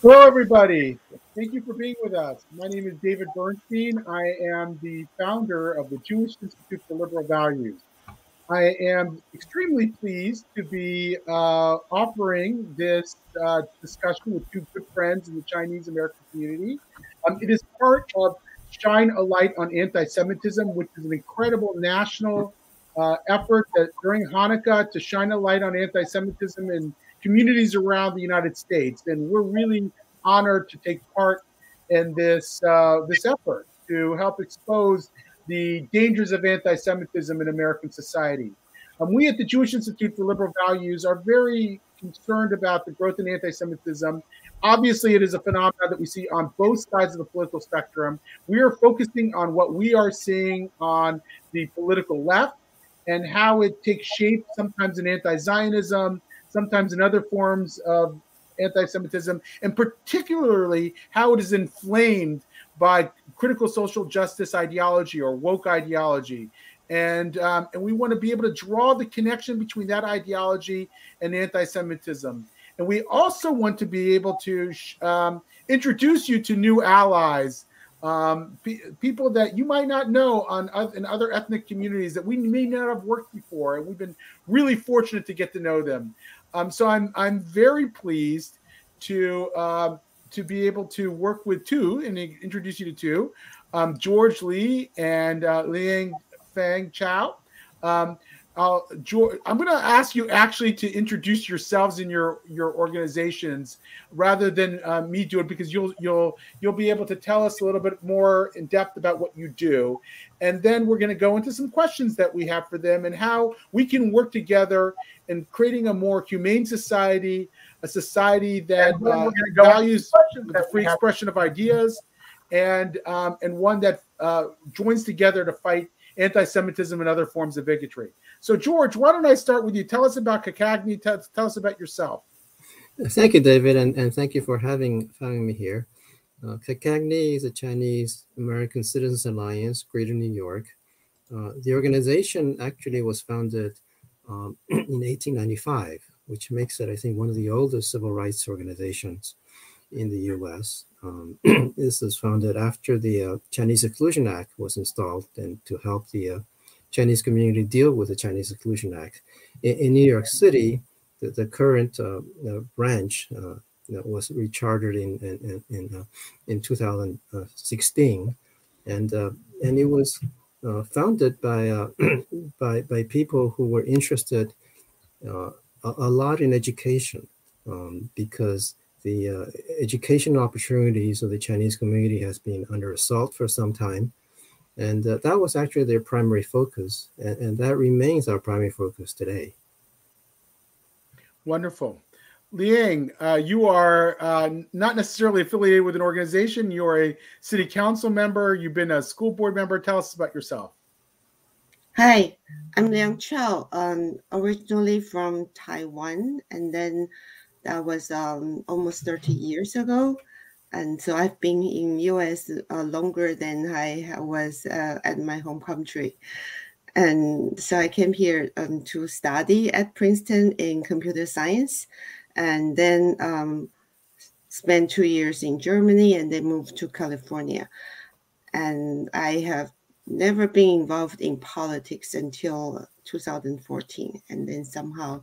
Hello, everybody. Thank you for being with us. My name is David Bernstein. I am the founder of the Jewish Institute for Liberal Values. I am extremely pleased to be uh, offering this uh, discussion with two good friends in the Chinese American community. Um, it is part of Shine a Light on Anti Semitism, which is an incredible national uh, effort that during Hanukkah to shine a light on anti Semitism in communities around the United States. And we're really honored to take part in this, uh, this effort to help expose the dangers of anti Semitism in American society. Um, we at the Jewish Institute for Liberal Values are very concerned about the growth in anti Semitism. Obviously, it is a phenomenon that we see on both sides of the political spectrum. We are focusing on what we are seeing on the political left and how it takes shape sometimes in anti Zionism, sometimes in other forms of anti Semitism, and particularly how it is inflamed by critical social justice ideology or woke ideology. And, um, and we want to be able to draw the connection between that ideology and anti Semitism. And we also want to be able to um, introduce you to new allies, um, pe- people that you might not know on in other ethnic communities that we may not have worked before. And we've been really fortunate to get to know them. Um, so I'm, I'm very pleased to um, to be able to work with two and introduce you to two, um, George Lee and uh, Liang Fang Chao. Um, uh, George, I'm going to ask you actually to introduce yourselves and your your organizations rather than uh, me do it because you'll you'll you'll be able to tell us a little bit more in depth about what you do, and then we're going to go into some questions that we have for them and how we can work together in creating a more humane society, a society that uh, values the free expression of ideas, and um, and one that uh, joins together to fight anti-Semitism and other forms of bigotry. So, George, why don't I start with you? Tell us about CACAGNY. Tell, tell us about yourself. Thank you, David, and, and thank you for having having me here. Uh, CACAGNY is a Chinese American Citizens Alliance, Greater New York. Uh, the organization actually was founded um, in 1895 which makes it, I think, one of the oldest civil rights organizations in the U.S. Um, this was founded after the uh, Chinese Exclusion Act was installed and to help the uh, Chinese community deal with the Chinese Exclusion Act. In, in New York City, the, the current uh, branch uh, was rechartered in in in, uh, in 2016, and uh, and it was founded by by by people who were interested a, a lot in education um, because the uh, education opportunities of the Chinese community has been under assault for some time. And uh, that was actually their primary focus. And, and that remains our primary focus today. Wonderful. Liang, uh, you are uh, not necessarily affiliated with an organization. You are a city council member. You've been a school board member. Tell us about yourself. Hi, I'm Liang Chao. Um, originally from Taiwan, and then that was um, almost 30 years ago. And so I've been in US uh, longer than I was uh, at my home country. And so I came here um, to study at Princeton in computer science, and then um, spent two years in Germany, and then moved to California. And I have never been involved in politics until 2014 and then somehow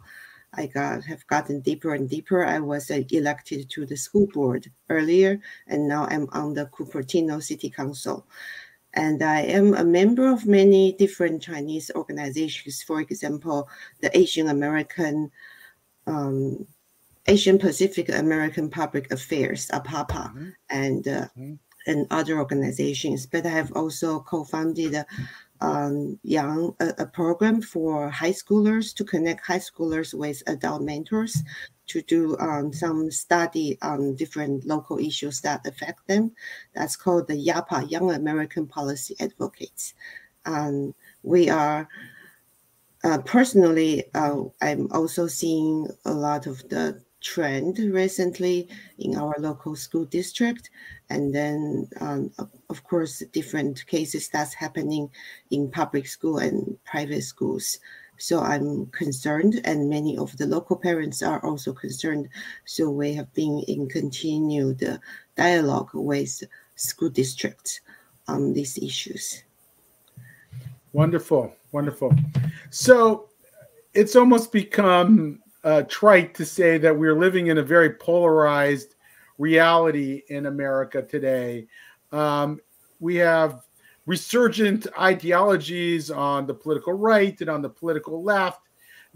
i got have gotten deeper and deeper. I was uh, elected to the school board earlier and now i'm on the cupertino city council. And i am a member of many different chinese organizations. For example the asian american um, asian pacific american public affairs apapa mm-hmm. and uh, mm-hmm. and other organizations, but I have also co-founded a, um, young a, a, program for high schoolers to connect high schoolers with adult mentors to do um, some study on different local issues that affect them. That's called the YAPA, Young American Policy Advocates. Um, we are uh, personally, uh, I'm also seeing a lot of the trend recently in our local school district and then um, of course different cases that's happening in public school and private schools So I'm concerned, and many of the local parents are also concerned. So we have been in continued dialogue with school districts on these issues. Wonderful, wonderful. So it's almost become uh, trite to say that we're living in a very polarized reality in America today. Um, we have resurgent ideologies on the political right and on the political left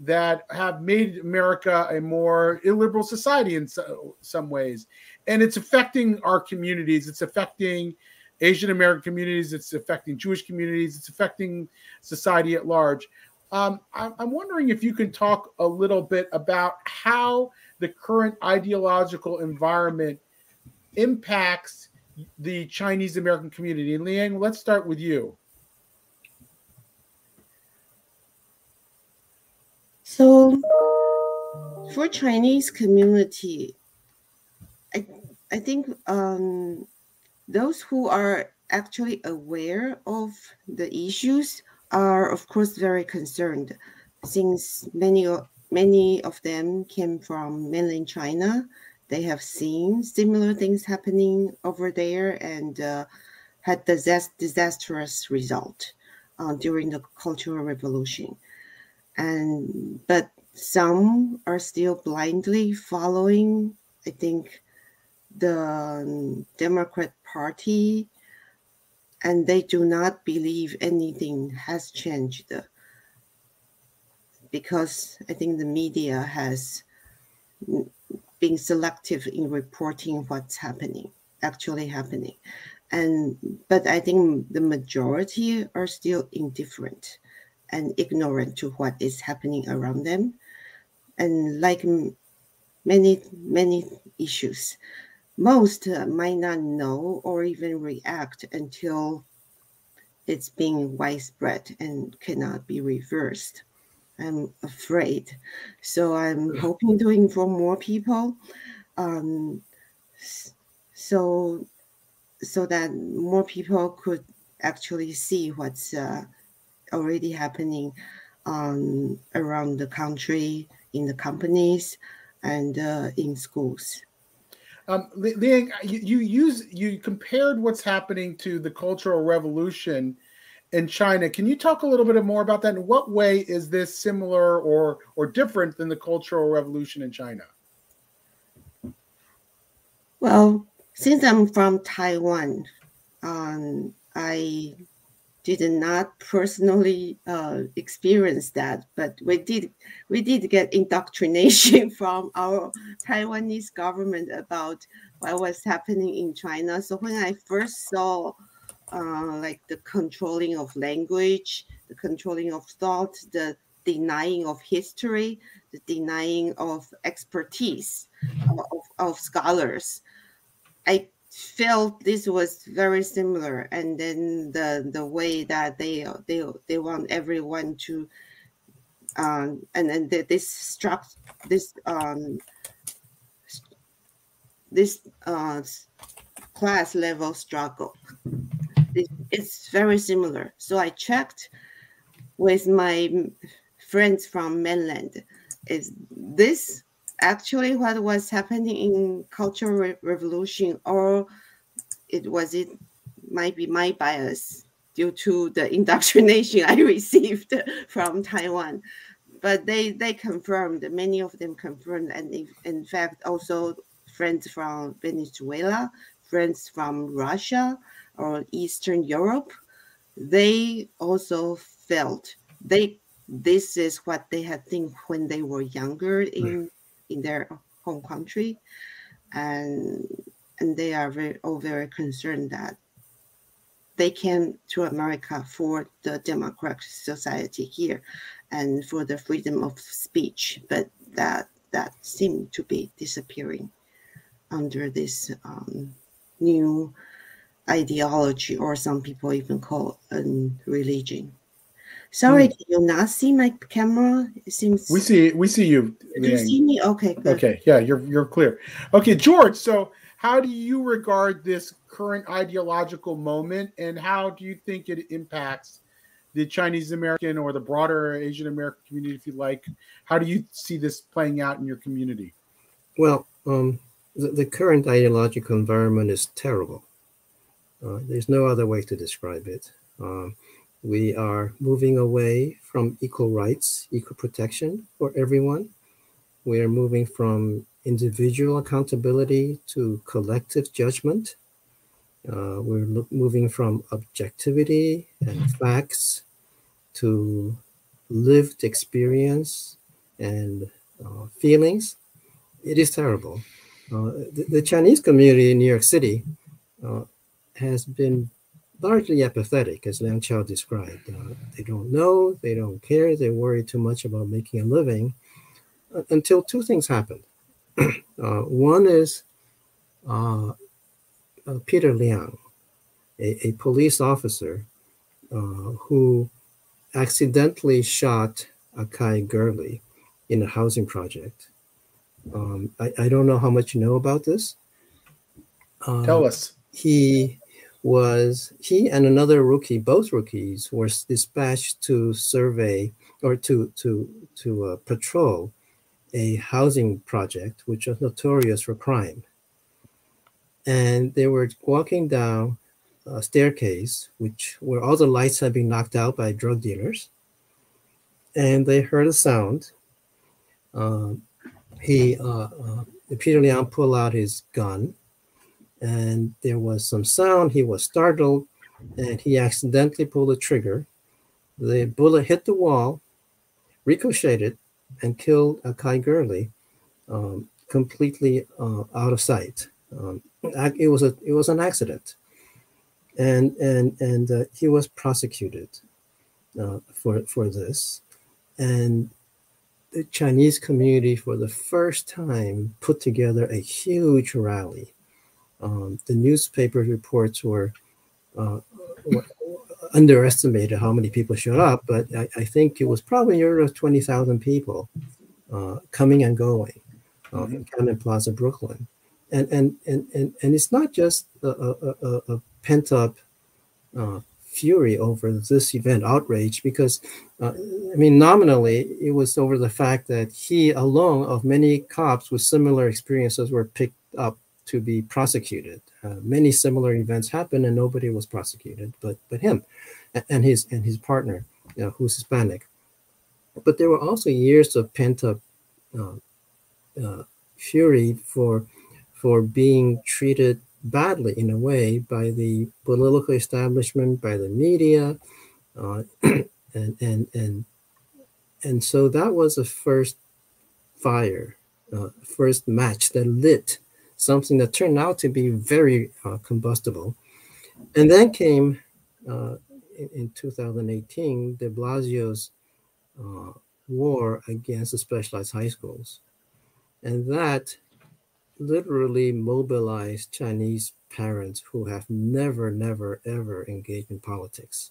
that have made America a more illiberal society in so, some ways. And it's affecting our communities. It's affecting Asian American communities. It's affecting Jewish communities. It's affecting society at large. Um, I'm wondering if you can talk a little bit about how the current ideological environment impacts the Chinese American community. Liang, let's start with you. So, for Chinese community, I I think um, those who are actually aware of the issues are of course very concerned since many many of them came from mainland China. They have seen similar things happening over there and uh, had disast- disastrous result uh, during the Cultural Revolution. And but some are still blindly following. I think the um, Democrat Party and they do not believe anything has changed because I think the media has been selective in reporting what's happening, actually happening. And but I think the majority are still indifferent and ignorant to what is happening around them. And like many, many issues, most uh, might not know or even react until it's being widespread and cannot be reversed. I'm afraid. So I'm hoping to inform more people. Um, so so that more people could actually see what's uh, already happening um, around the country, in the companies, and uh, in schools. Um, Liang, you, you use you compared what's happening to the Cultural Revolution in China. Can you talk a little bit more about that? In what way is this similar or or different than the Cultural Revolution in China? Well, since I'm from Taiwan, um, I did not personally uh, experience that, but we did we did get indoctrination from our Taiwanese government about what was happening in China. So when I first saw uh, like the controlling of language, the controlling of thought, the denying of history, the denying of expertise of, of scholars, I felt this was very similar and then the the way that they they they want everyone to um and then this struck this um this uh class level struggle. It's very similar. So i checked with my friends from mainland. Is this actually what was happening in cultural re- revolution or it was it might be my bias due to the indoctrination i received from taiwan. But they they confirmed many of them confirmed and in, in fact also friends from venezuela friends from russia or eastern europe they also felt they this is what they had think when they were younger in mm. In their home country, and and they are very all very concerned that they came to America for the democratic society here and for the freedom of speech, but that that seemed to be disappearing under this um, new ideology, or some people even call it a religion. Sorry, mm. you not see my camera? It seems we see we see you. Do you see me? Okay, good. Okay, yeah, you're you're clear. Okay, George. So, how do you regard this current ideological moment, and how do you think it impacts the Chinese American or the broader Asian American community, if you like? How do you see this playing out in your community? Well, um, the, the, current ideological environment is terrible. Uh, there's no other way to describe it. Um, we are moving away from equal rights, equal protection for everyone. We are moving from individual accountability to collective judgment. Uh, we're moving from objectivity and facts to lived experience and uh, feelings. It is terrible. Uh, the, the, Chinese community in New York City uh, has been largely apathetic, as Liang Chao described. Uh, they don't know, they don't care, they worry too much about making a living uh, until two things happened. Uh, one is uh, uh, Peter Liang, a, a police officer uh, who accidentally shot Akai Gurley in a housing project. Um, I, I, don't know how much you know about this. Um, Tell us. He was he and another rookie, both rookies, were dispatched to survey or to to to uh, patrol a housing project which was notorious for crime. And they were walking down a staircase, which where all the lights had been knocked out by drug dealers. And they heard a sound. Um, he, uh, uh, Peter Liang pulled out his gun, and there was some sound. He was startled, and he accidentally pulled the trigger. The bullet hit the wall, ricocheted, and killed Akai Gurley um, completely uh, out of sight. Um, it was a it was an accident, and and and uh, he was prosecuted uh, for for this, and the Chinese community for the first time put together a huge rally. Um, the newspaper reports were, uh, were underestimated how many people showed up, but I, I think it was probably near 20,000 people uh, coming and going uh, mm-hmm. in Cadman Plaza, Brooklyn. And, and, and, and, and it's not just a, a, a, a pent up uh, fury over this event, outrage, because uh, I mean, nominally, it was over the fact that he alone of many cops with similar experiences were picked up to be prosecuted. Uh, many similar events happened, and nobody was prosecuted, but but him, and his and his partner, you know, who's Hispanic. But there were also years of pent up uh, uh, fury for for being treated badly in a way by the political establishment, by the media, uh, and and and and so that was the first fire, uh, first match that lit something that turned out to be very uh, combustible. And then came uh, in, in, 2018 de Blasio's uh, war against the specialized high schools. And that literally mobilized Chinese parents who have never, never, ever engaged in politics.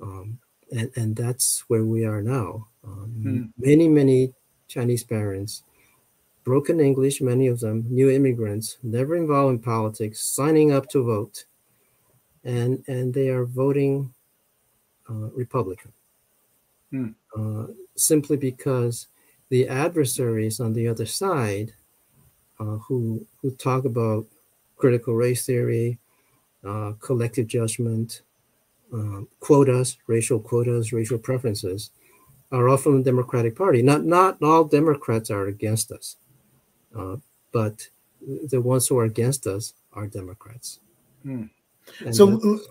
Um, and, and that's where we are now. Um, hmm. Many, many Chinese parents broken English, many of them new immigrants, never involved in politics, signing up to vote, and and they are voting uh, Republican hmm. uh, simply because the adversaries on the other side, uh, who who talk about critical race theory, uh, collective judgment, um, quotas, racial quotas, racial preferences, are all from the Democratic Party. Not not all Democrats are against us. Uh, but the ones who are against us are Democrats. Hmm. So that,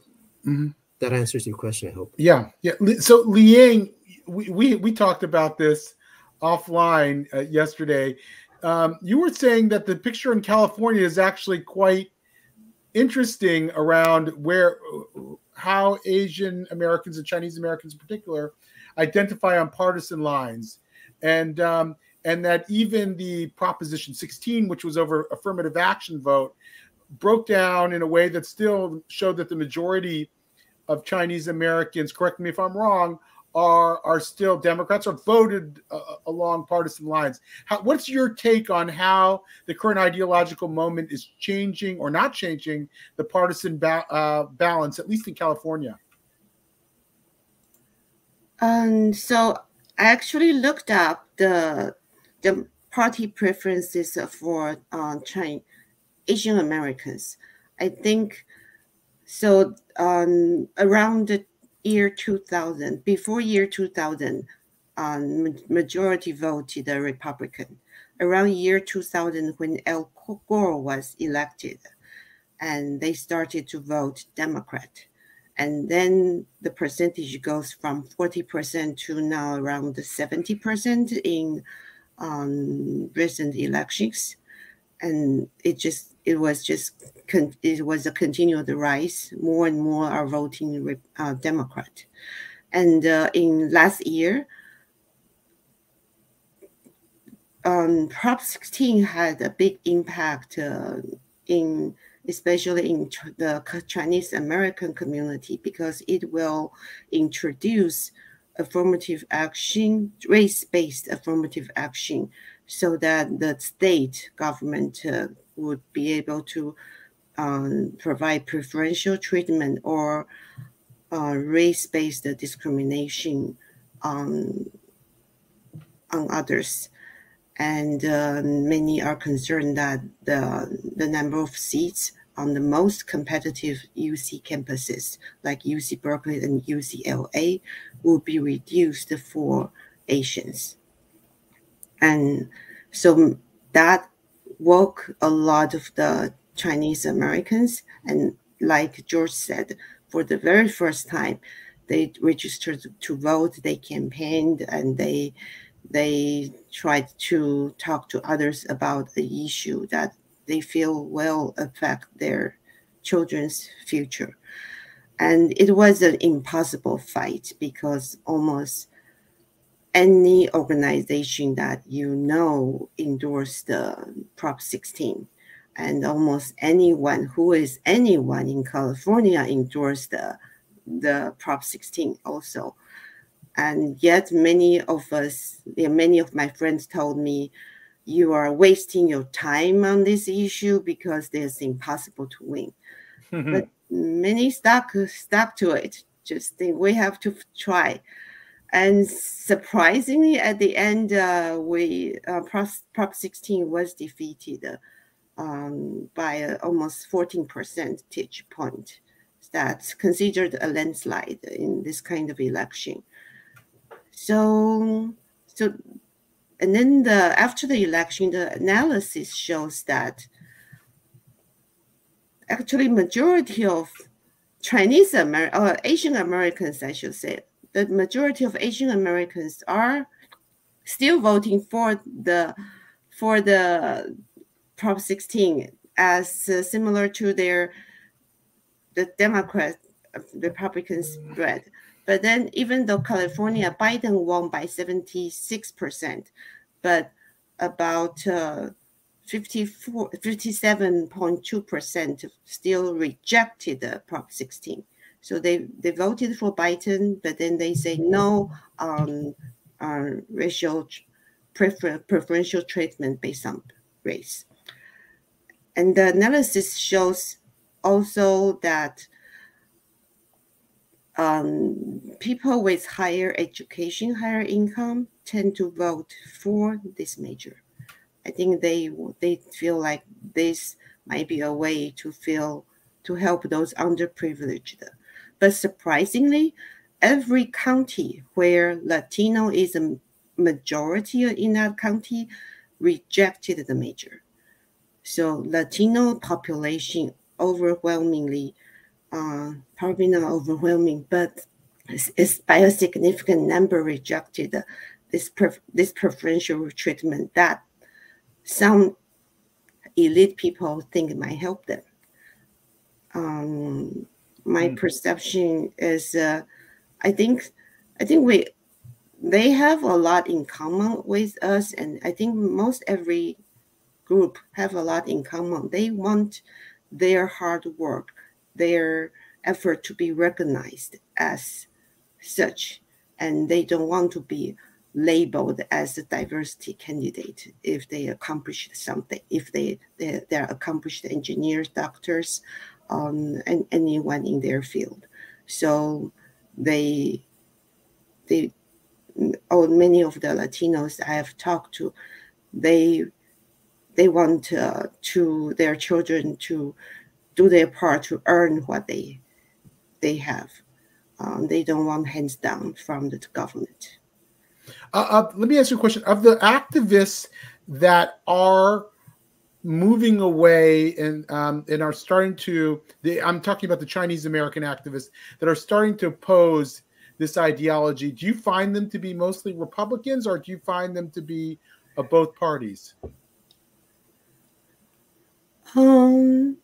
mm-hmm. that, answers your question, I hope. Yeah, yeah. So Liang, we we, we talked about this offline uh, yesterday. Um, you were saying that the picture in California is actually quite interesting around where how Asian Americans and Chinese Americans in particular identify on partisan lines. And um, and that even the Proposition 16, which was over affirmative action vote, broke down in a way that still showed that the majority of Chinese Americans, correct me if I'm wrong, are are still Democrats or voted uh, uh, along partisan lines. How, what's your take on how the current ideological moment is changing or not changing the partisan ba- uh, balance, at least in California? Um, so I actually looked up the the party preferences for uh, China, Asian Americans. I think so. Um, around the year 2000, before year 2000, um, majority voted Republican. Around year 2000, when Al Gore was elected, and they started to vote Democrat. And then the percentage goes from 40% to now around 70% in um, recent elections. And it just, it was just, it was a continued rise. More and more are voting uh, Democrat. And uh, in last year, um, Prop 16 had a big impact uh, in especially in the Chinese American community, because it will introduce affirmative action, race based affirmative action, so that the state government uh, would be able to um, provide preferential treatment or uh, race based discrimination on, on others. And uh, many are concerned that the, the number of seats on the most competitive UC campuses, like UC Berkeley and UCLA, will be reduced for Asians. And so that woke a lot of the Chinese Americans. And like George said, for the very first time, they registered to vote, they campaigned, and they they tried to talk to others about the issue that they feel will affect their children's future. And it was an impossible fight because almost any organization that you know endorsed the Prop 16, and almost anyone who is anyone in California endorsed the, the Prop 16 also and yet many of us many of my friends told me you are wasting your time on this issue because it's impossible to win. But many stuck stuck to it. Just think we have to try. And surprisingly at the end uh, we uh, prop, prop 16 was defeated um, by uh, almost 14 percentage point. That's considered a landslide in this kind of election. So, so, and then the after the election, the analysis shows that actually majority of Chinese Amer- or Asian Americans, I should say, the majority of Asian Americans are still voting for the for the Prop 16 as uh, similar to their the Democrat Republicans spread. But then, even though California, Biden won by 76%, but about uh, 54, 57.2% still rejected the Prop 16. So they, they voted for Biden, but then they say no on um, racial prefer, preferential treatment based on race. And the analysis shows also that um, people with higher education, higher income tend to vote for this major. I think they they feel like this might be a way to feel to help those underprivileged. But surprisingly, every county where Latino is a majority in that county rejected the major. So Latino population overwhelmingly uh, probably not overwhelming, but it's, it's by a significant number rejected this pref- this preferential treatment that some elite people think might help them. Um, my mm. perception is, uh, I think, I think we they have a lot in common with us, and I think most every group have a lot in common. They want their hard work their effort to be recognized as such, and they don't want to be labeled as a diversity candidate if they accomplished something, if they, they, they're accomplished engineers, doctors, um, and anyone in their field. So they they or many of the Latinos I have talked to, they they want uh, to their children to do their part to earn what they they have. Um, they don't want hands down from the government. Uh, uh, let me ask you a question: Of the activists that are moving away and um, and are starting to, the, I'm talking about the Chinese American activists that are starting to oppose this ideology. Do you find them to be mostly Republicans, or do you find them to be of both parties? Um,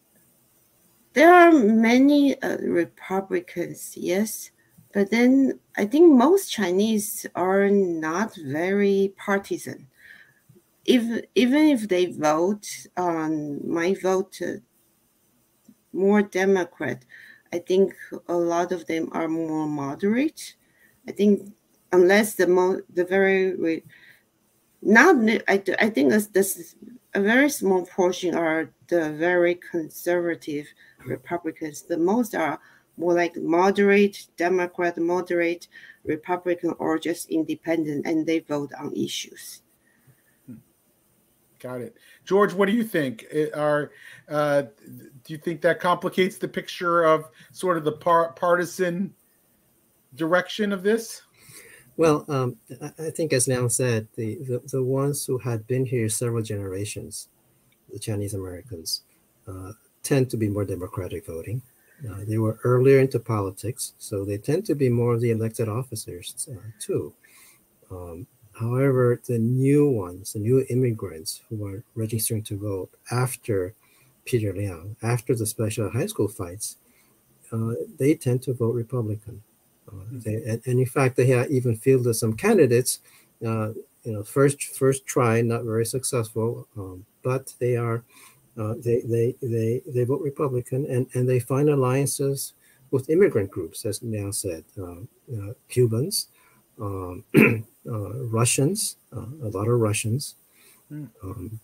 there are many uh, Republicans, yes, but then I think most Chinese are not very partisan. If even if they vote on my vote more Democrat, I think a lot of them are more moderate. I think unless the mo- the very not I, I think this, this a very small portion are the very conservative Republicans. The most are more like moderate Democrat, moderate Republican, or just independent, and they vote on issues. Got it, George. What do you think? Are uh, do you think that complicates the picture of sort of the par- partisan direction of this? Well, um, I think as Liang said, the, the, the ones who had been here several generations, the Chinese Americans, uh, tend to be more democratic voting. Uh, they were earlier into politics, so they tend to be more of the elected officers uh, too. Um, however, the new ones, the new immigrants who are registering to vote after Peter Liang, after the special high school fights, uh, they tend to vote Republican. Uh, mm-hmm. they, and, and, in fact, they have even fielded some candidates. Uh, you know, first first try, not very successful, um, but they are uh, they, they, they, they vote Republican and, and they find alliances with immigrant groups, as Liang said, uh, uh, Cubans, um, uh, Russians, uh, a lot of Russians. Mm. Um,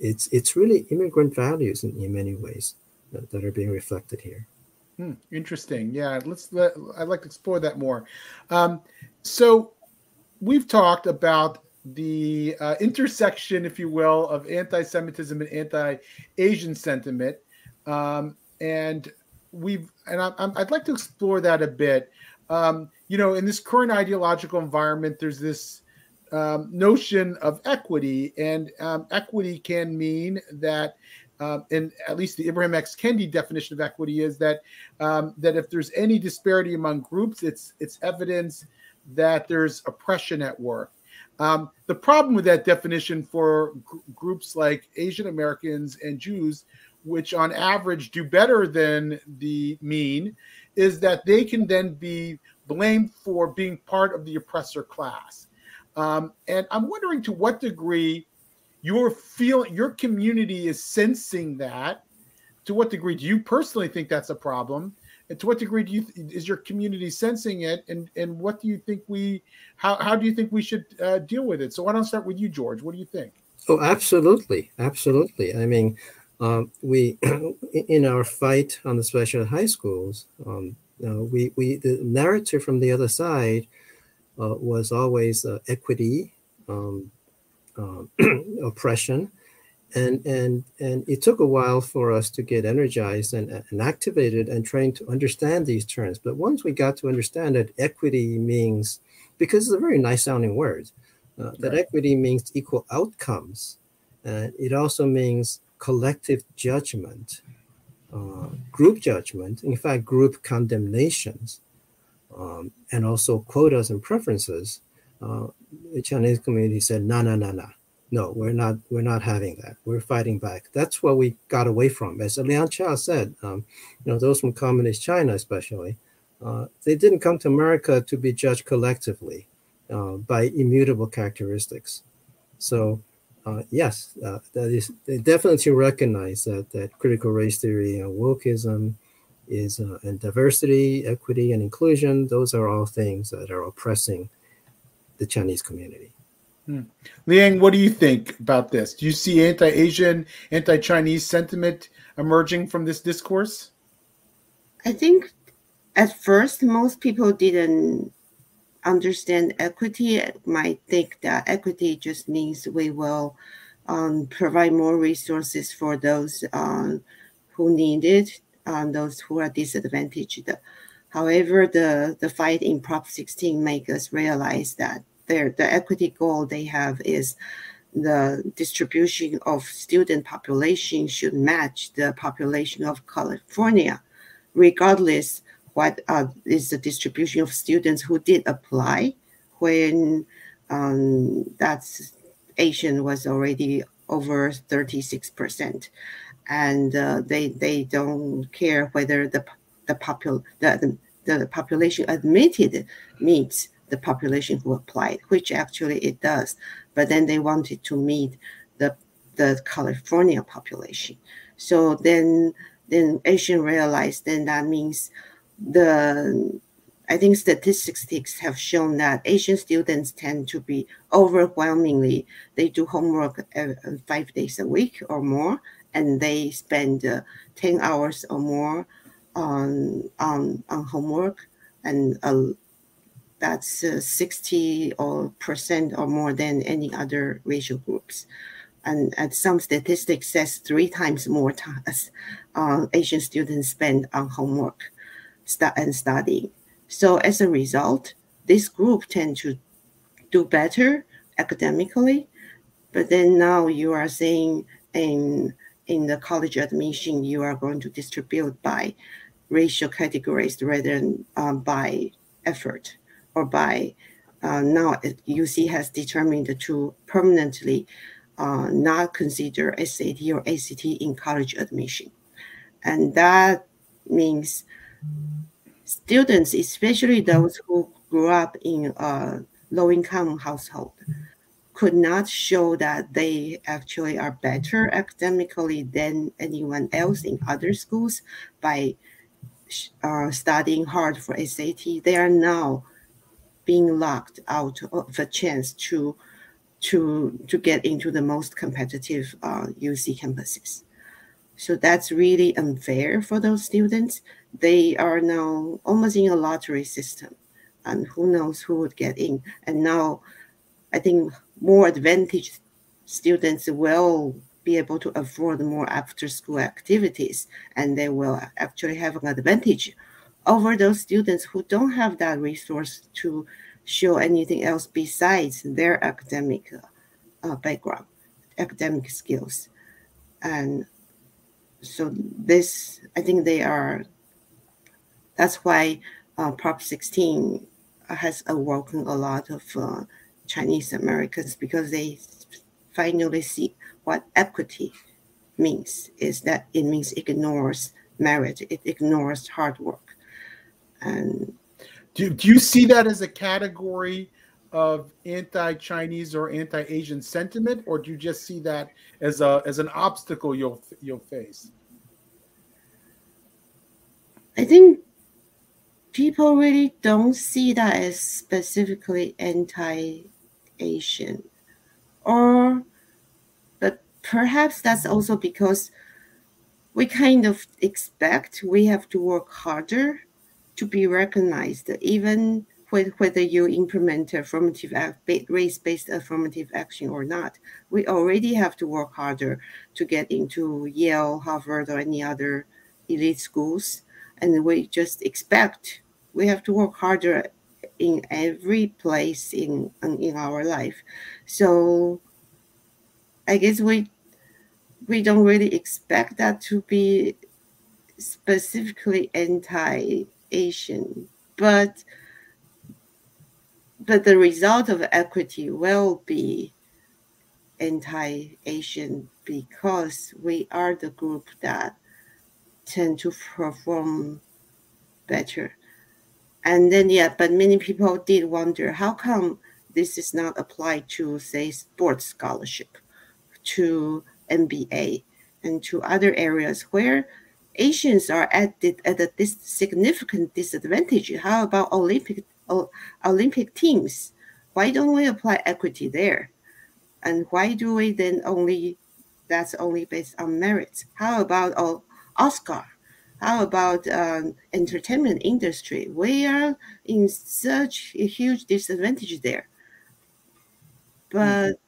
it's, it's really immigrant values in, in many ways that, that are being reflected here. Hmm, interesting. Yeah, let's let. I'd like to explore that more. Um, so, we've talked about the uh, intersection, if you will, of anti-Semitism and anti-Asian sentiment, um, and we've and I, would like to explore that a bit. Um, you know, in this current ideological environment, there's this um, notion of equity, and um, equity can mean that. Um, and at least the Ibram X. Kendi definition of equity is that um, that if there's any disparity among groups, it's it's evidence that there's oppression at work. Um, the problem with that definition for gr- groups like Asian Americans and Jews, which on average do better than the mean, is that they can then be blamed for being part of the oppressor class. Um, and I'm wondering to what degree your feel your community is sensing that. To what degree do you personally think that's a problem? And to what degree do you is your community sensing it? And and what do you think we how, how do you think we should uh, deal with it? So why don't I start with you george? What do you think? Oh absolutely. Absolutely. I mean um, we in our fight on the special high schools um, uh, we we the narrative from the other side uh, was always uh, equity um, um oppression and and and it took a while for us to get energized and, and activated and trained to understand these terms but once we got to understand that equity means because it's a very nice sounding word uh, that right. equity means equal outcomes and it also means collective judgment uh, group judgment in fact group condemnations um, and also quotas and preferences uh, the chinese community said no no no no no, we're not. We're not having that. We're fighting back. That's what we got away from. As Liang Chao said, um, you know, those from communist China, especially, uh, they didn't come to America to be judged collectively uh, by immutable characteristics. So, uh, yes, uh, that is. They definitely recognize that that critical race theory and wokeism is uh, and diversity, equity, and inclusion. Those are all things that are oppressing the Chinese community. Hmm. Liang, what do you think about this? Do you see anti-Asian, anti-Chinese sentiment emerging from this discourse? I think at first most people didn't understand equity might think that equity just means we will um, provide more resources for those um, who need it, um, those who are disadvantaged. However, the, the fight in Prop 16 make us realize that their, the equity goal they have is the distribution of student population should match the population of California, regardless what uh, is the distribution of students who did apply when um, that's Asian was already over 36%. And uh, they they don't care whether the the, popul- the, the, the population admitted meets the population who applied, which actually it does. But then they wanted to meet the the California population. So then then Asian realized then that means the I think statistics have shown that Asian students tend to be overwhelmingly, they do homework uh, five days a week or more, and they spend uh, 10 hours or more on, on, on homework. And uh, that's uh, 60 or percent or more than any other racial groups. And, and some statistics says three times more time uh, Asian students spend on homework and studying. So as a result, this group tend to do better academically. But then now you are saying in in the college admission, you are going to distribute by racial categories rather than um, by effort or by uh, now UC has determined to permanently uh, not consider SAT or ACT in college admission. And that means students, especially those who grew up in a low income household, could not show that they actually are better academically than anyone else in other schools by uh, studying hard for SAT. They are now being locked out of a chance to to to get into the most competitive uh, UC campuses. So that's really unfair for those students they are now almost in a lottery system, and who knows who would get in. And now, I think more advantaged students will be able to afford more after school activities, and they will actually have an advantage over those students who don't have that resource to show anything else besides their academic uh, background, academic skills. And so this, I think they are that's why uh, Prop 16 has awoken a lot of uh, Chinese Americans because they finally see what equity means is that it means ignores merit, it ignores hard work. And do, do you see that as a category of anti-Chinese or anti-Asian sentiment, or do you just see that as a as an obstacle you'll you'll face? I think people really don't see that as specifically anti-Asian, or but perhaps that's also because we kind of expect we have to work harder to be recognized, even whether you implement affirmative race-based affirmative action or not. We already have to work harder to get into Yale, Harvard, or any other elite schools, and we just expect we have to work harder in every place in in our life. So I guess we we don't really expect that to be specifically anti-Asian, but but the result of equity will be anti-Asian because we are the group that tend to perform better. And then, yeah, but many people did wonder how come this is not applied to, say, sports scholarship, to NBA, and to other areas where Asians are at, the, at a dis- significant disadvantage. How about Olympic Olympic teams? Why don't we apply equity there? And why do we then only that's only based on merits? How about oh, Oscar? how about um, entertainment industry? We are in such a huge disadvantage there. But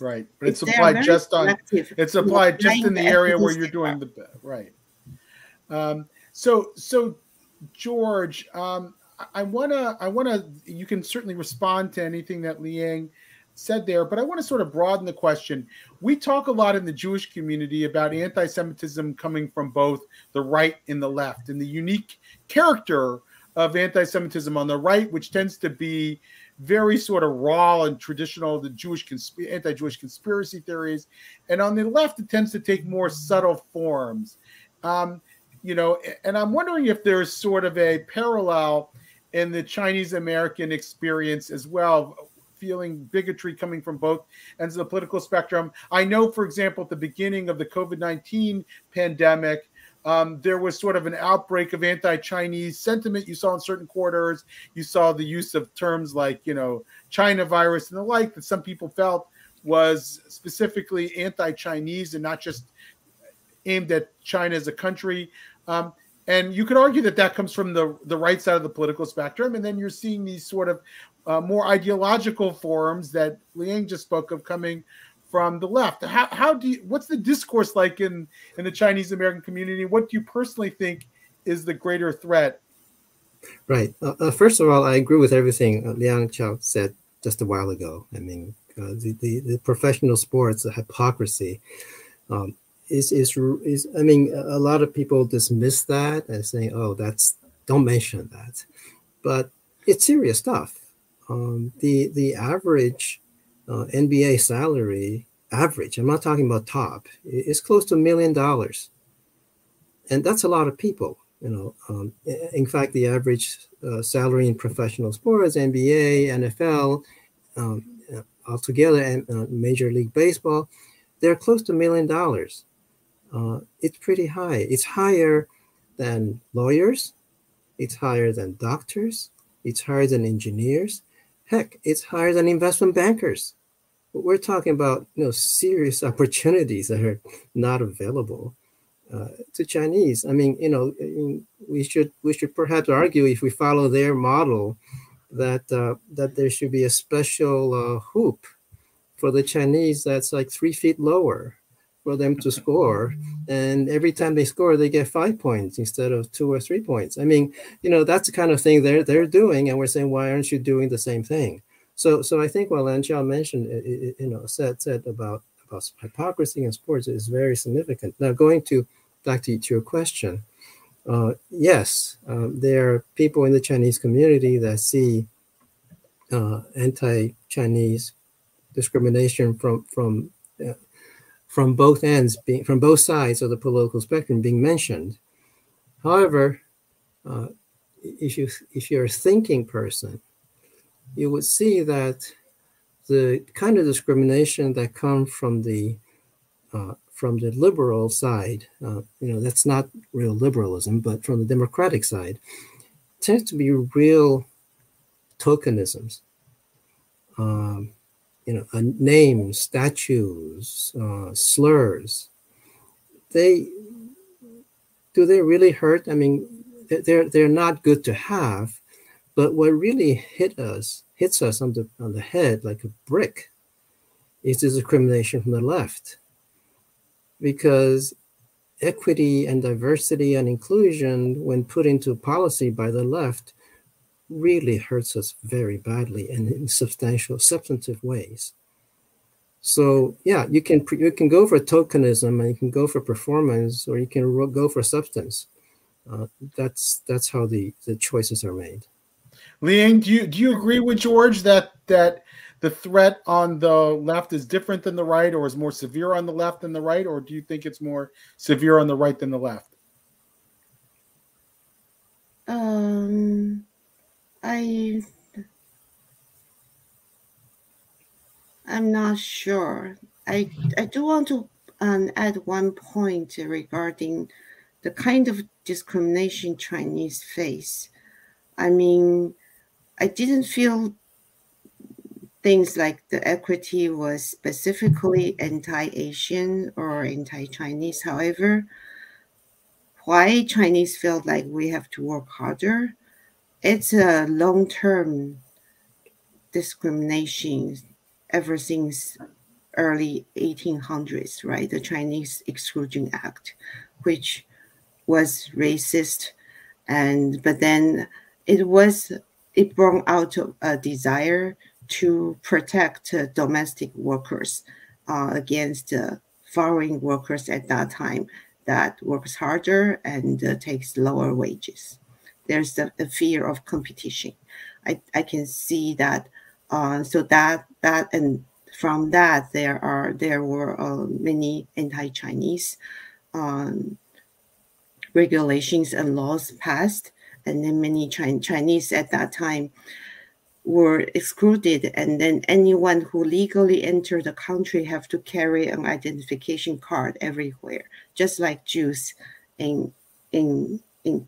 right, but it's applied just on it's applied just in the area where you're doing the right. Um, so so George, um, I wanna I wanna you can certainly respond to anything that Liang said there, but I want to sort of broaden the question. We talk a lot in the Jewish community about anti Semitism coming from both the right and the left, and the unique character of anti Semitism on the right, which tends to be very sort of raw and traditional, the Jewish consp- anti Jewish conspiracy theories. And on the left, it tends to take more subtle forms. Um, you know, and I'm wondering if there's sort of a parallel in the Chinese American experience as well feeling bigotry coming from both ends of the political spectrum. I know, for example, at the beginning of the COVID 19 pandemic, um, there was sort of an outbreak of anti-Chinese sentiment. You saw in certain quarters, you saw the use of terms like, you know, China virus and the like that some people felt was specifically anti-Chinese and not just aimed at China as a country. Um, and you could argue that that comes from the the right side of the political spectrum, and then you're seeing these sort of uh, more ideological forms that Liang just spoke of coming from the left. How, how do you, what's the discourse like in, in the Chinese American community? What do you personally think is the greater threat? Right. Uh, uh, first of all, I agree with everything uh, Liang Chao said just a while ago. I mean, uh, the, the, the, professional sports, the hypocrisy, um, is, is, is, I mean, a lot of people dismiss that and saying, oh, that's, don't mention that. But it's serious stuff. Um, the, the average uh, NBA salary average, I'm not talking about top, is close to a million dollars. And that's a lot of people, you know. Um, in fact, the average uh, salary in professional sports, NBA, NFL, um, altogether, and uh, Major League Baseball, they're close to a million dollars. Uh, it's pretty high. It's higher than lawyers, it's higher than doctors, it's higher than engineers. Heck, it's higher than investment bankers we're talking about you know serious opportunities that are not available uh, to Chinese. I mean, you know, we should we should perhaps argue if we follow their model that uh, that there should be a special uh, hoop for the Chinese that's like three feet lower for them to score, and every time they score, they get five points instead of two or three points. I mean, you know, that's the kind of thing they're they're doing, and we're saying, why aren't you doing the same thing? So, so I think what Liang Chao mentioned, you know, said said about about hypocrisy in sports is very significant. Now, going to back to your question, uh, yes, um, there are people in the Chinese community that see uh, anti-Chinese discrimination from from uh, from both ends, being from both sides of the political spectrum, being mentioned. However, uh, if you if you're a thinking person, you would see that the kind of discrimination that comes from the uh, from the liberal side, uh, you know, that's not real liberalism, but from the democratic side, tends to be real tokenisms. Um, you know, uh, names, statues, uh, slurs. They do they really hurt? I mean, they're they're not good to have, but what really hit us, hits us on the on the head like a brick, is discrimination from the left. Because equity and diversity and inclusion, when put into policy by the left, really hurts us very badly and in substantial, substantive ways. So yeah, you can you can go for tokenism and you can go for performance, or you can go for substance. Uh, that's that's how the the choices are made. Liang, do you do you agree with George that that the threat on the left is different than the right, or is more severe on the left than the right, or do you think it's more severe on the right than the left? Um, I I'm not sure. I I do want to um, add one point regarding the kind of discrimination Chinese face. I mean, I didn't feel things like the equity was specifically anti-Asian or anti-Chinese. However, why Chinese felt like we have to work harder. It's a long term discrimination ever since early 1800s, right? The Chinese Exclusion Act, which was racist, and but then it was it brought out a desire to protect uh, domestic workers uh, against uh, foreign workers at that time that works harder and uh, takes lower wages. There's a, a, fear of competition. I, I can see that. Uh, so that that and from that there are there were uh, many anti-Chinese um, regulations and laws passed, and then many Chinese at that time were excluded. And then anyone who legally entered the country have to carry an identification card everywhere just like jews in in in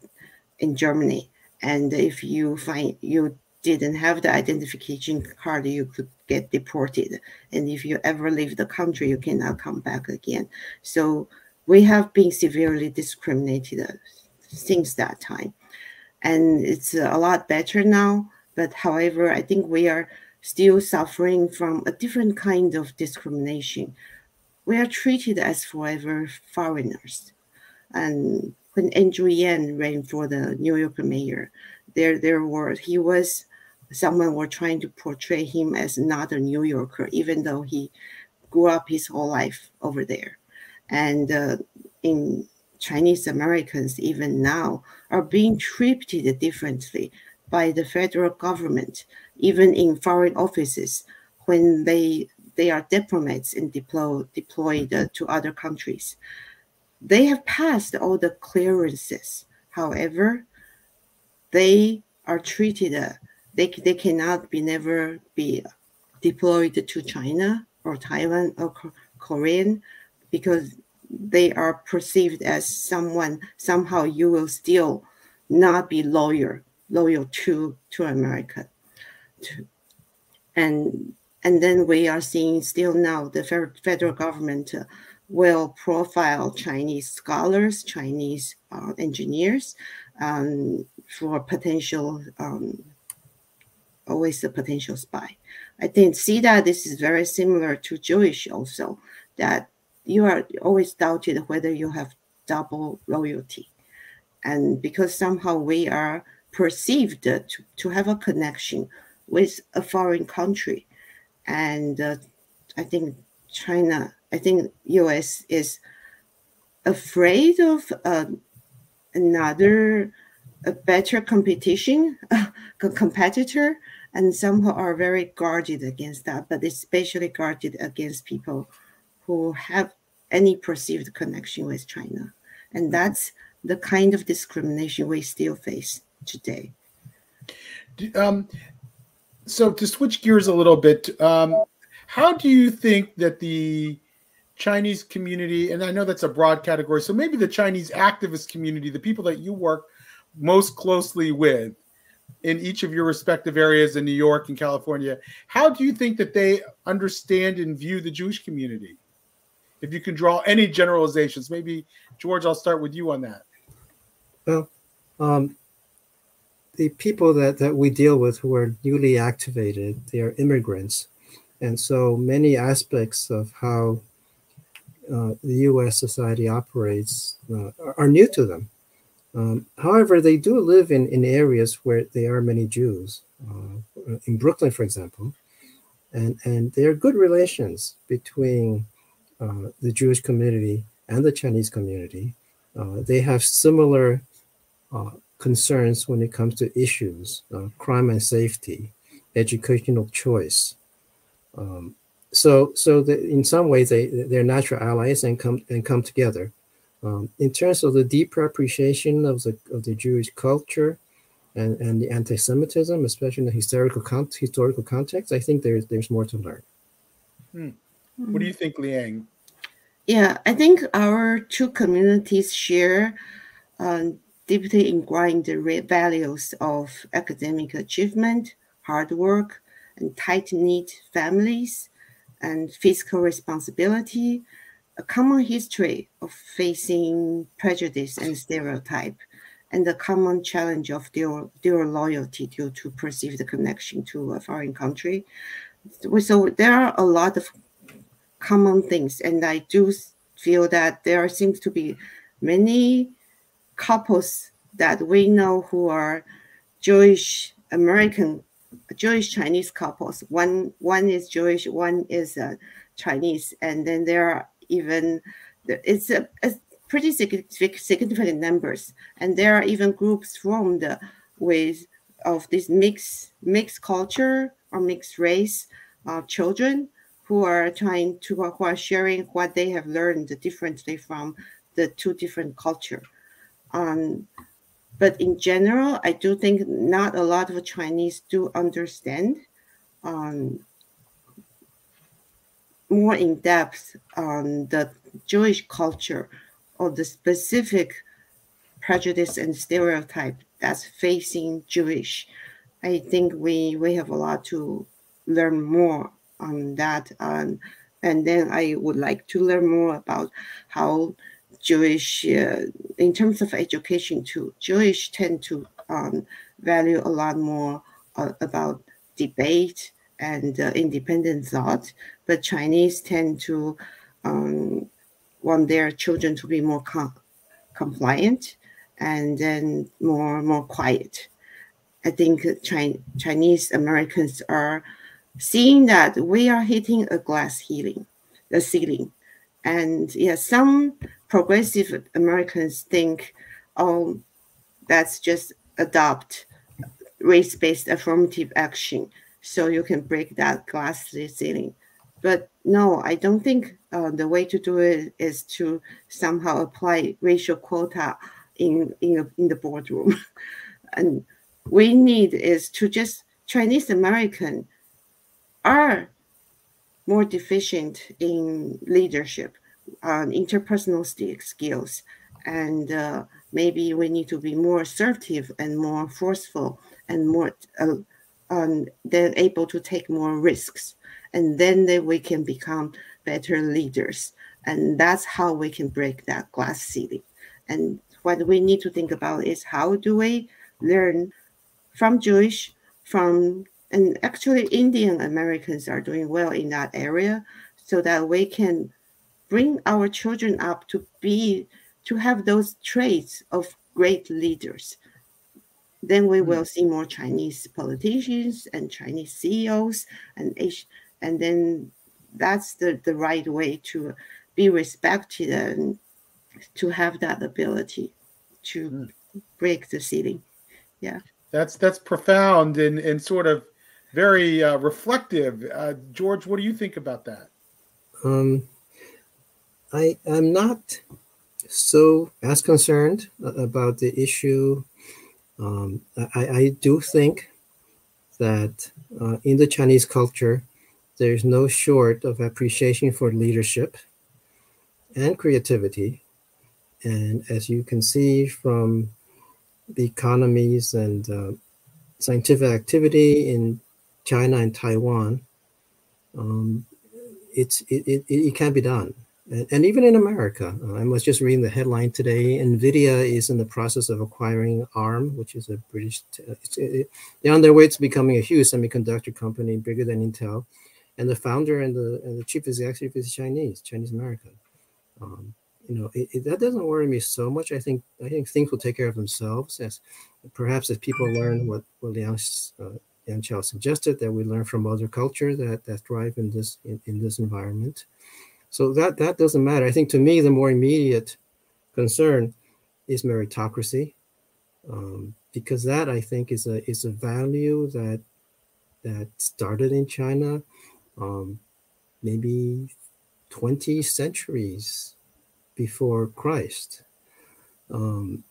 in germany. And if you find you didn't have the identification card you could get deported. And if you ever leave the country you cannot come back again. So we have been severely discriminated uh, since that time and it's a lot better now but however, I think we are still suffering from a different kind of discrimination. We are treated as forever foreigners. And when Andrew Yang ran for the New York mayor, there there were he was someone were trying to portray him as not a New Yorker, even though he grew up his whole life over there. And uh, in Chinese Americans, even now, are being treated differently by the federal government, even in foreign offices, when they they are diplomats and deploy, deployed uh, to other countries. They have passed all the clearances. However, they are treated. Uh, they they cannot be never be deployed to China or Taiwan or Korean because they are perceived as someone somehow you will still not be loyal loyal to to America. And and then we are seeing still now the federal government will profile Chinese scholars, Chinese uh, engineers um, for potential, um, always a potential spy. I think see that this is very similar to Jewish also, that you are always doubted whether you have double loyalty. And because somehow we are perceived to, to have a connection with a foreign country. And uh, I think China, I think US is afraid of uh, another a better competition, a competitor, and somehow are very guarded against that, but especially guarded against people who have any perceived connection with China. And that's the kind of discrimination we still face today. Um, so to switch gears a little bit, um, how do you think that the Chinese community, and I know that's a broad category, so maybe the Chinese activist community, the people that you work most closely with in each of your respective areas in New York and California, how do you think that they understand and view the Jewish community? If you can draw any generalizations, maybe George, I'll start with you on that. Well, um, the people that, that we deal with who are newly activated, they are immigrants. And so many aspects of how uh, the US society operates uh, are new to them. Um, however, they do live in, in areas where there are many Jews, uh, in Brooklyn, for example, and, and there are good relations between uh, the Jewish community and the Chinese community. Uh, they have similar uh, concerns when it comes to issues, crime and safety, educational choice. Um, so, so the, in some ways, they they're natural allies and come and come together. Um, in terms of the deeper appreciation of the of the Jewish culture and, and the anti-Semitism, especially in the historical con- historical context, I think there's there's more to learn. Hmm. What do you think, Liang? Yeah, I think our two communities share um, deeply ingrained the values of academic achievement, hard work, and tight knit families, and fiscal responsibility, a common history of facing prejudice and stereotype, and the common challenge of their, their loyalty due to perceived connection to a foreign country. So there are a lot of common things, and I do feel that there seems to be many couples that we know who are Jewish American, Jewish Chinese couples. One one is Jewish, one is uh, Chinese, and then there are even it's a, a pretty significant numbers, and there are even groups formed with of this mixed mixed culture or mixed race uh, children who are trying to who are sharing what they have learned differently from the two different culture. Um, but in general, I do think not a lot of Chinese do understand um, more in depth on the Jewish culture or the specific prejudice and stereotype that's facing Jewish. I think we we have a lot to learn more on that. Um, and then I would like to learn more about how Jewish, uh, in terms of education too, Jewish tend to um, value a lot more uh, about debate and uh, independent thought, but Chinese tend to um, want their children to be more com- compliant and then more more quiet. I think Chinese Americans are seeing that we are hitting a glass ceiling, the ceiling, and yeah, some progressive Americans think, oh, that's just adopt race-based affirmative action, so you can break that glass ceiling. But no, I don't think uh, the way to do it is to somehow apply racial quota in in, in the boardroom. and we need is to just Chinese American are more deficient in leadership, um, interpersonal skills, and uh, maybe we need to be more assertive and more forceful and more uh, um, then able to take more risks, and then they, we can become better leaders, and that's how we can break that glass ceiling. And what we need to think about is how do we learn from Jewish, from and actually Indian Americans are doing well in that area so that we can bring our children up to be to have those traits of great leaders. Then we will see more chinese politicians and chinese ceos and and then that's the, the right way to be respected and to have that ability to mm. break the ceiling. Yeah. That's that's profound and and sort of very uh, reflective. Uh, George, what do you think about that? Um, I am not so as concerned about the issue. Um, I, I, do think that uh, in the Chinese culture, there's no short of appreciation for leadership and creativity. And as you can see from the economies and uh, scientific activity in China and Taiwan, um, it's it, it, it can be done. And, and even in America, uh, I was just reading the headline today. Nvidia is in the process of acquiring ARM, which is a British. Uh, it, they're on their way to becoming a huge semiconductor company, bigger than Intel. And the founder and the and the chief executive is Chinese, Chinese American. Um, you know, that doesn't worry me so much. I think I think things will take care of themselves as perhaps as people learn what what Liang uh, Yan Chao suggested that we learn from other culture that that thrive in this in, in this environment. So that that doesn't matter. I think to me the more immediate concern is meritocracy, um, because that I think is a is a value that that started in China, um, maybe twenty centuries before Christ. Um,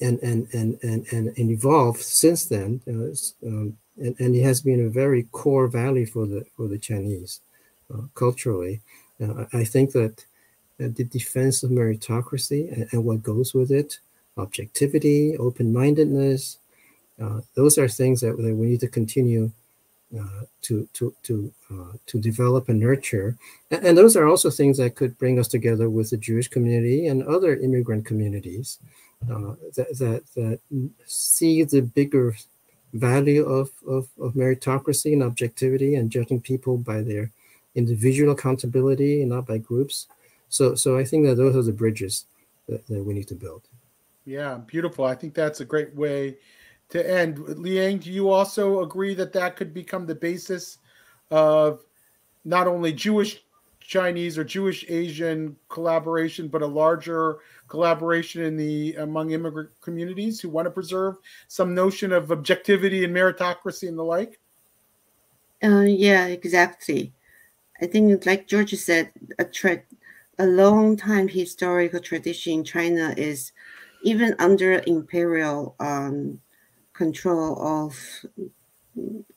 and, and, and, and, and, and evolved since then. Uh, um, and, and it has been a very core value for the for the Chinese uh, culturally. Uh, I think that the defense of meritocracy and, and, what goes with it, objectivity, open-mindedness, uh, those are things that, that, we need to continue uh, to to to uh, to develop and nurture, and, and, those are also things that could bring us together with the Jewish community and other immigrant communities uh, that, that that see the bigger value of, of of meritocracy and objectivity and judging people by their individual accountability and not by groups. So so I think that those are the bridges that, that we need to build. Yeah, beautiful. I think that's a great way to end. Liang, do you also agree that that could become the basis of not only Jewish Chinese or Jewish Asian collaboration, but a larger collaboration in the among immigrant communities who want to preserve some notion of objectivity and meritocracy and the like? Uh, yeah, exactly. I think, like George said, a tra- a long time historical tradition in China is even under imperial um, control of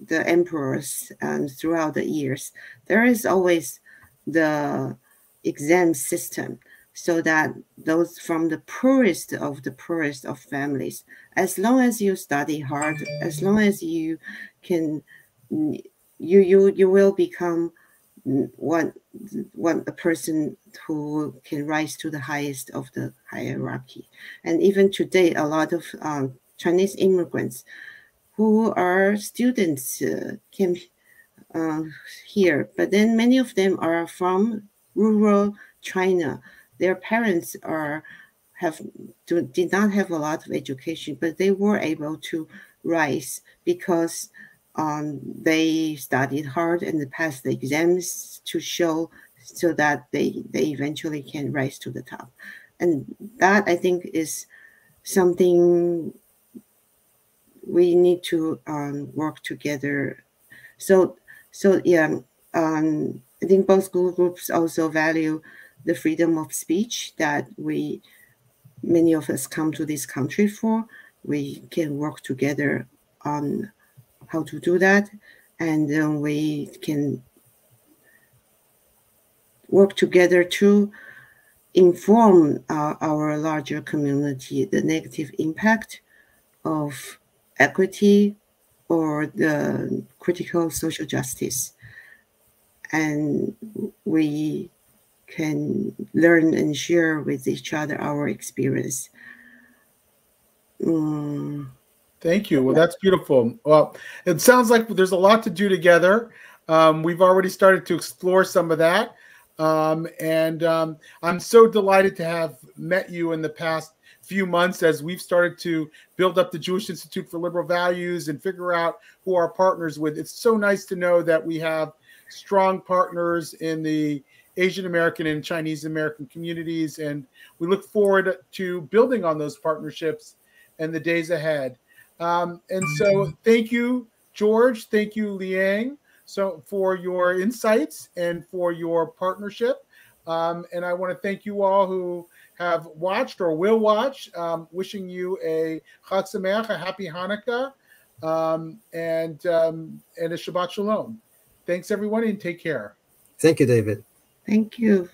the emperors and throughout the years, there is always the exam system so that those from the poorest of the poorest of families, as long as you study hard, as long as you can, you you you will become one one a person who can rise to the highest of the hierarchy. And even today, a lot of um, Chinese immigrants who are students uh, came uh, here, but then many of them are from rural China. Their parents are have do, did not have a lot of education, but they were able to rise because um, they studied hard and passed the exams to show so that they they eventually can rise to the top and that i think is something we need to um, work together. So, so yeah, um, I think both school groups also value the freedom of speech that we, many of us come to this country for. We can work together on how to do that, and then we can work together to inform uh, our larger community the negative impact of equity or the critical social justice. And we can learn and share with each other our experience. Mm. Thank you. Well, that's beautiful. Well, it sounds like there's a lot to do together. Um, we've already started to explore some of that. Um, and um, I'm so delighted to have met you in the past few months as we've started to build up the Jewish Institute for Liberal Values and figure out who our partners with. It's so nice to know that we have strong partners in the Asian American and Chinese American communities, and we look forward to building on those partnerships in the days ahead. Um, and so, thank you, George. Thank you, Liang, so for your insights and for your partnership. Um, and I want to thank you all who have watched or will watch. Um, wishing you a Chag Sameach, a happy Hanukkah, um, and um, and a Shabbat Shalom. Thanks everyone, and take care. Thank you, David. Thank you.